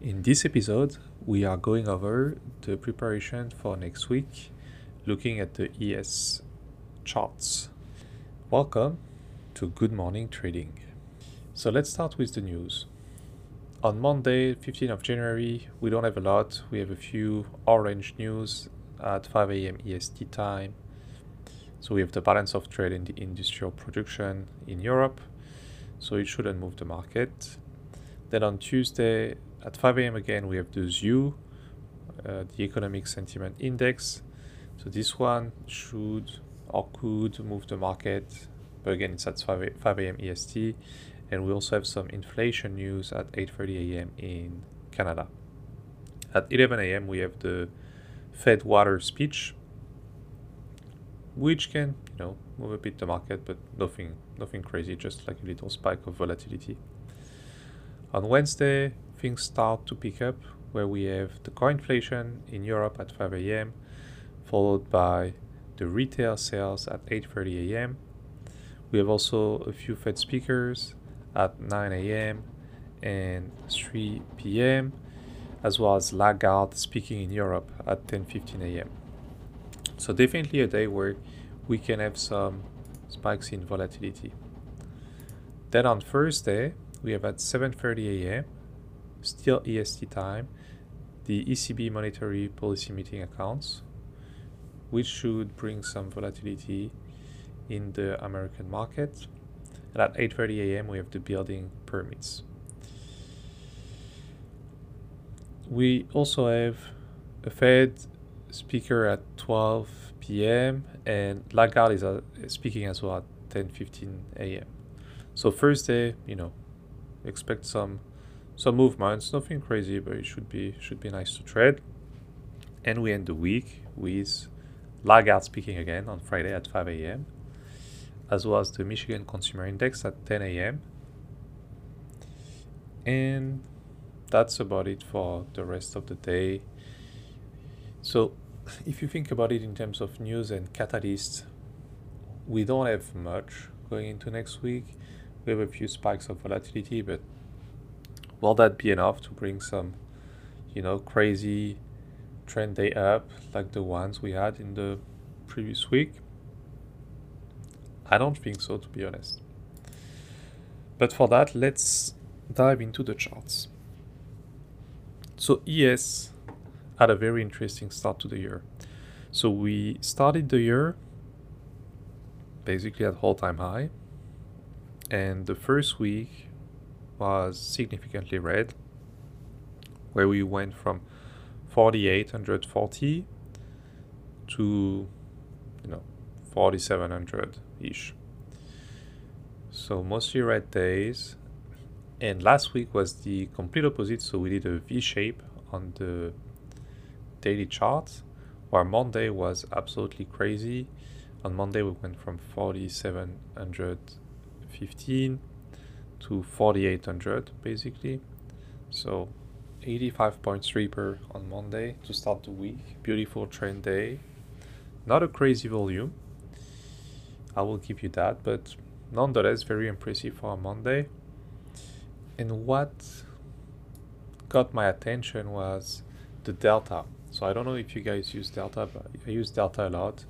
In this episode, we are going over the preparation for next week, looking at the ES charts. Welcome to Good Morning Trading. So let's start with the news. On Monday, 15th of January, we don't have a lot. We have a few orange news at 5 a.m. EST time. So we have the balance of trade in the industrial production in Europe. So it shouldn't move the market. Then on Tuesday at 5 a.m. again, we have the ZEW, uh, the Economic Sentiment Index. So this one should or could move the market, but again, it's at 5 a.m. EST. And we also have some inflation news at 8:30 a.m. in Canada. At 11 a.m., we have the Fed Waller speech, which can, you know, move a bit the market, but nothing, nothing crazy, just like a little spike of volatility. On Wednesday, things start to pick up, where we have the core inflation in Europe at 5 a.m., followed by the retail sales at 8:30 a.m. We have also a few Fed speakers at 9 a.m. and 3 p.m., as well as Lagarde speaking in Europe at 10:15 a.m. So definitely a day where we can have some spikes in volatility. Then on Thursday, we have at 7:30 a.m. still EST time the ECB monetary policy meeting accounts which should bring some volatility in the American market. And at 8:30 a.m. we have the building permits. We also have a Fed speaker at 12 p.m. and Lagarde is uh, speaking as well at 10:15 a.m. So Thursday, you know, expect some some movements, nothing crazy, but it should be should be nice to trade. And we end the week with Lagarde speaking again on Friday at 5 a.m., as well as the Michigan Consumer Index at 10 a.m. And that's about it for the rest of the day. So, if you think about it in terms of news and catalysts, we don't have much going into next week. We have a few spikes of volatility, but will that be enough to bring some, you know, crazy trend day up like the ones we had in the previous week? I don't think so, to be honest. But for that, let's dive into the charts. So ES had a very interesting start to the year. So we started the year basically at all-time high, and the first week was significantly red, where we went from 4840 to you know 4700 ish. So mostly red days, and last week was the complete opposite. So we did a V shape on the daily chart, where Monday was absolutely crazy. On Monday we went from 4715 to 4800 basically. So 85.3 per on Monday to start the week. Beautiful trend day. Not a crazy volume. I will give you that, but nonetheless very impressive for a Monday. And what got my attention was the delta. So I don't know if you guys use delta, but I use delta a lot.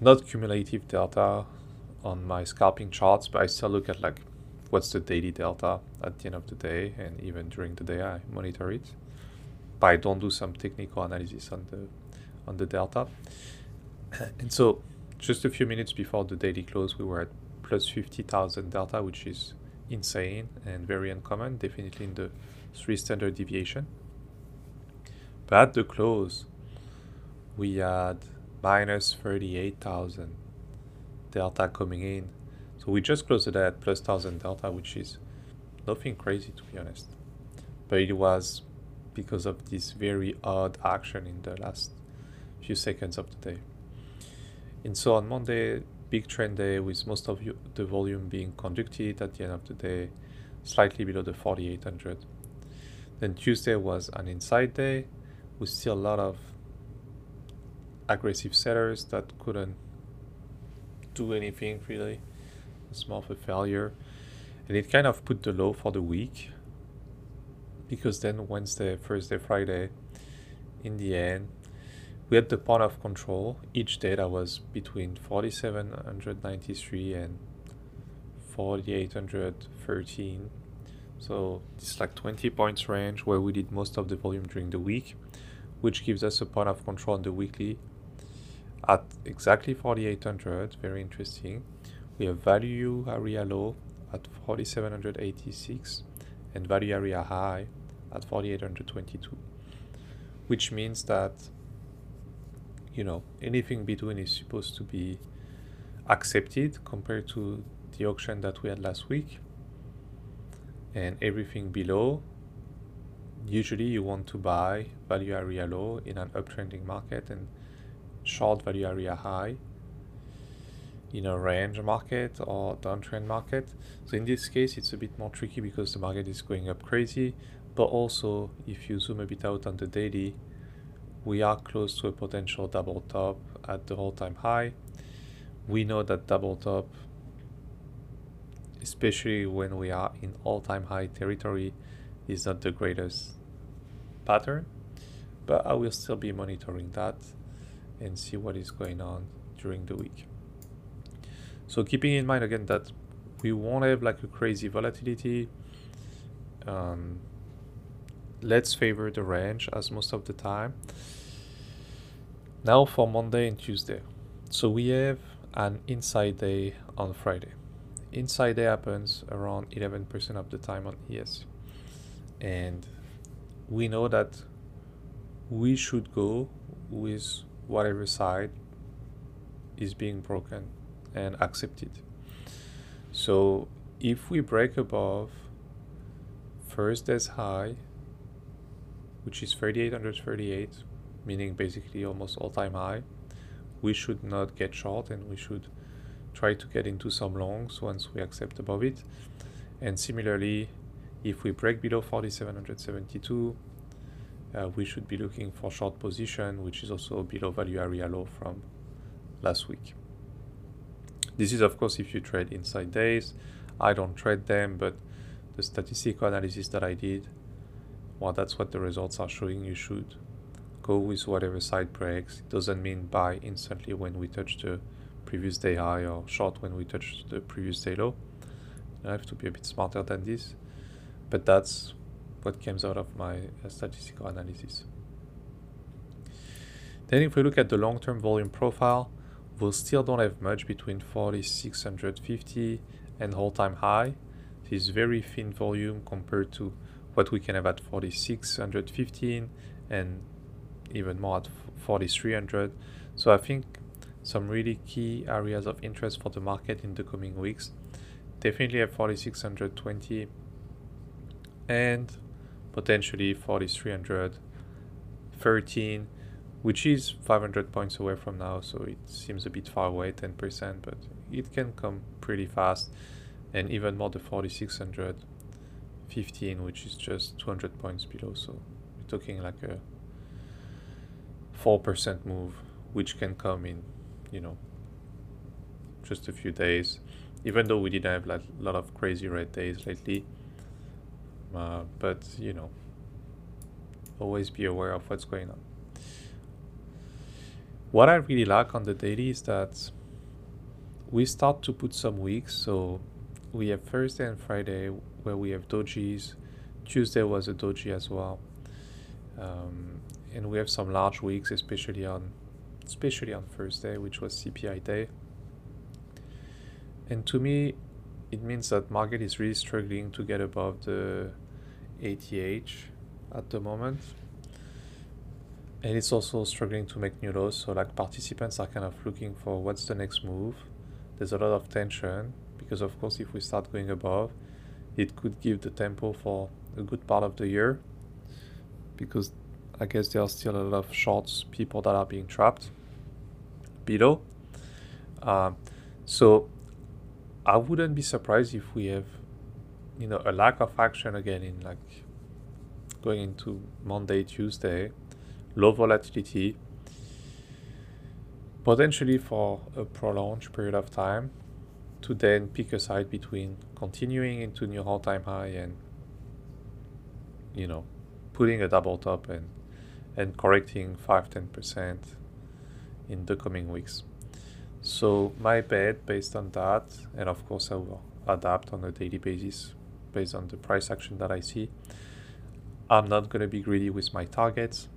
Not cumulative delta on my scalping charts, but I still look at like what's the daily delta at the end of the day and even during the day I monitor it. But I don't do some technical analysis on the on the delta. And so just a few minutes before the daily close we were at plus 50,000 delta which is insane and very uncommon definitely in the three standard deviation. But at the close we had minus 38,000 delta coming in so we just closed it at plus 1000 delta, which is nothing crazy to be honest. But it was because of this very odd action in the last few seconds of the day. And so on Monday, big trend day with most of the volume being conducted at the end of the day, slightly below the 4800. Then Tuesday was an inside day with still a lot of aggressive sellers that couldn't do anything really it's more of a failure. And it kind of put the low for the week because then Wednesday, Thursday, Friday, in the end, we had the point of control. Each data was between 4793 and 4813. So it's like 20 points range where we did most of the volume during the week, which gives us a point of control on the weekly at exactly 4800. Very interesting. Have value area low at 4786 and value area high at 4822 which means that you know anything between is supposed to be accepted compared to the auction that we had last week. And everything below usually you want to buy value area low in an uptrending market and short value area high in a range market or downtrend market. So in this case, it's a bit more tricky because the market is going up crazy. But also, if you zoom a bit out on the daily, we are close to a potential double top at the all-time high. We know that double top, especially when we are in all-time high territory, is not the greatest pattern. But I will still be monitoring that and see what is going on during the week. So keeping in mind again that we won't have like a crazy volatility. Um, let's favor the range as most of the time. Now for Monday and Tuesday. So we have an inside day on Friday. Inside day happens around 11% of the time on ES. And we know that we should go with whatever side is being broken and accept it. So if we break above first as high, which is 3838, meaning basically almost all-time high, we should not get short and we should try to get into some longs once we accept above it. And similarly, if we break below 4772, uh, we should be looking for short position, which is also below value area low from last week. This is of course if you trade inside days. I don't trade them, but the statistical analysis that I did, well, that's what the results are showing. You should go with whatever side breaks. It doesn't mean buy instantly when we touch the previous day high or short when we touch the previous day low. I have to be a bit smarter than this, but that's what comes out of my uh, statistical analysis. Then if we look at the long-term volume profile, we still don't have much between 4650 and all-time high. This is very thin volume compared to what we can have at 4615 and even more at 4300. So I think some really key areas of interest for the market in the coming weeks. Definitely at 4620 and potentially 4313 which is 500 points away from now, so it seems a bit far away, 10%, but it can come pretty fast, and even more the 4615, which is just 200 points below, so we're talking like a 4% move, which can come in, you know, just a few days, even though we didn't have like a lot of crazy red days lately, uh, but, you know, always be aware of what's going on. What I really like on the daily is that we start to put some weeks. So we have Thursday and Friday where we have dojis. Tuesday was a doji as well. Um, and we have some large weeks, especially on especially on Thursday, which was CPI day. And to me, it means that market is really struggling to get above the ATH at the moment and it's also struggling to make new lows so like participants are kind of looking for what's the next move. There's a lot of tension because of course if we start going above it could give the tempo for a good part of the year because I guess there are still a lot of shorts people that are being trapped below. Um, so I wouldn't be surprised if we have you know a lack of action again in like going into Monday Tuesday low volatility, potentially for a prolonged period of time, to then pick a side between continuing into new all-time high and you know, putting a double top and and correcting 5 10% in the coming weeks. So my bet based on that, and of course I will adapt on a daily basis based on the price action that I see. I'm not going to be greedy with my targets.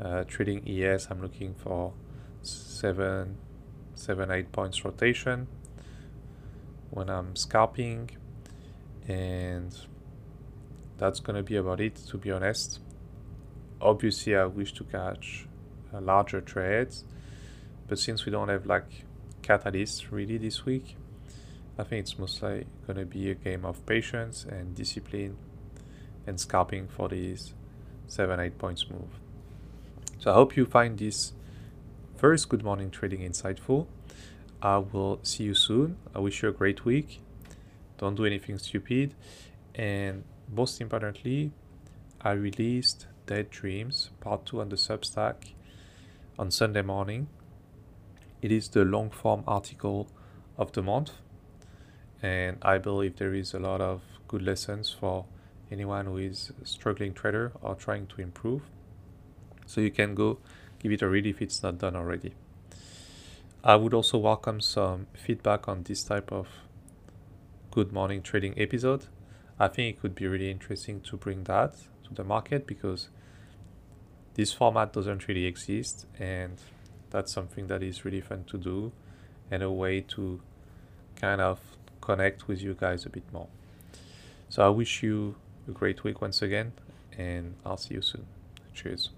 Uh, trading ES, I'm looking for seven, seven, eight points rotation when I'm scalping, and that's to be about it. To be honest, obviously I wish to catch uh, larger trades, but since we don't have like catalysts really this week, I think it's mostly to be a game of patience and discipline and scalping for these 7 8 points move. So I hope you find this first good morning trading insightful. I will see you soon. I wish you a great week. Don't do anything stupid. And most importantly, I released Dead Dreams part 2 on the Substack on Sunday morning. It is the long form article of the month and I believe there is a lot of good lessons for anyone who is struggling trader or trying to improve. So you can go give it a read if it's not done already. I would also welcome some feedback on this type of good morning trading episode. I think it could be really interesting to bring that to the market because this format doesn't really exist and that's something that is really fun to do and a way to kind of connect with you guys a bit more. So I wish you a great week once again, and I'll see you soon. Cheers.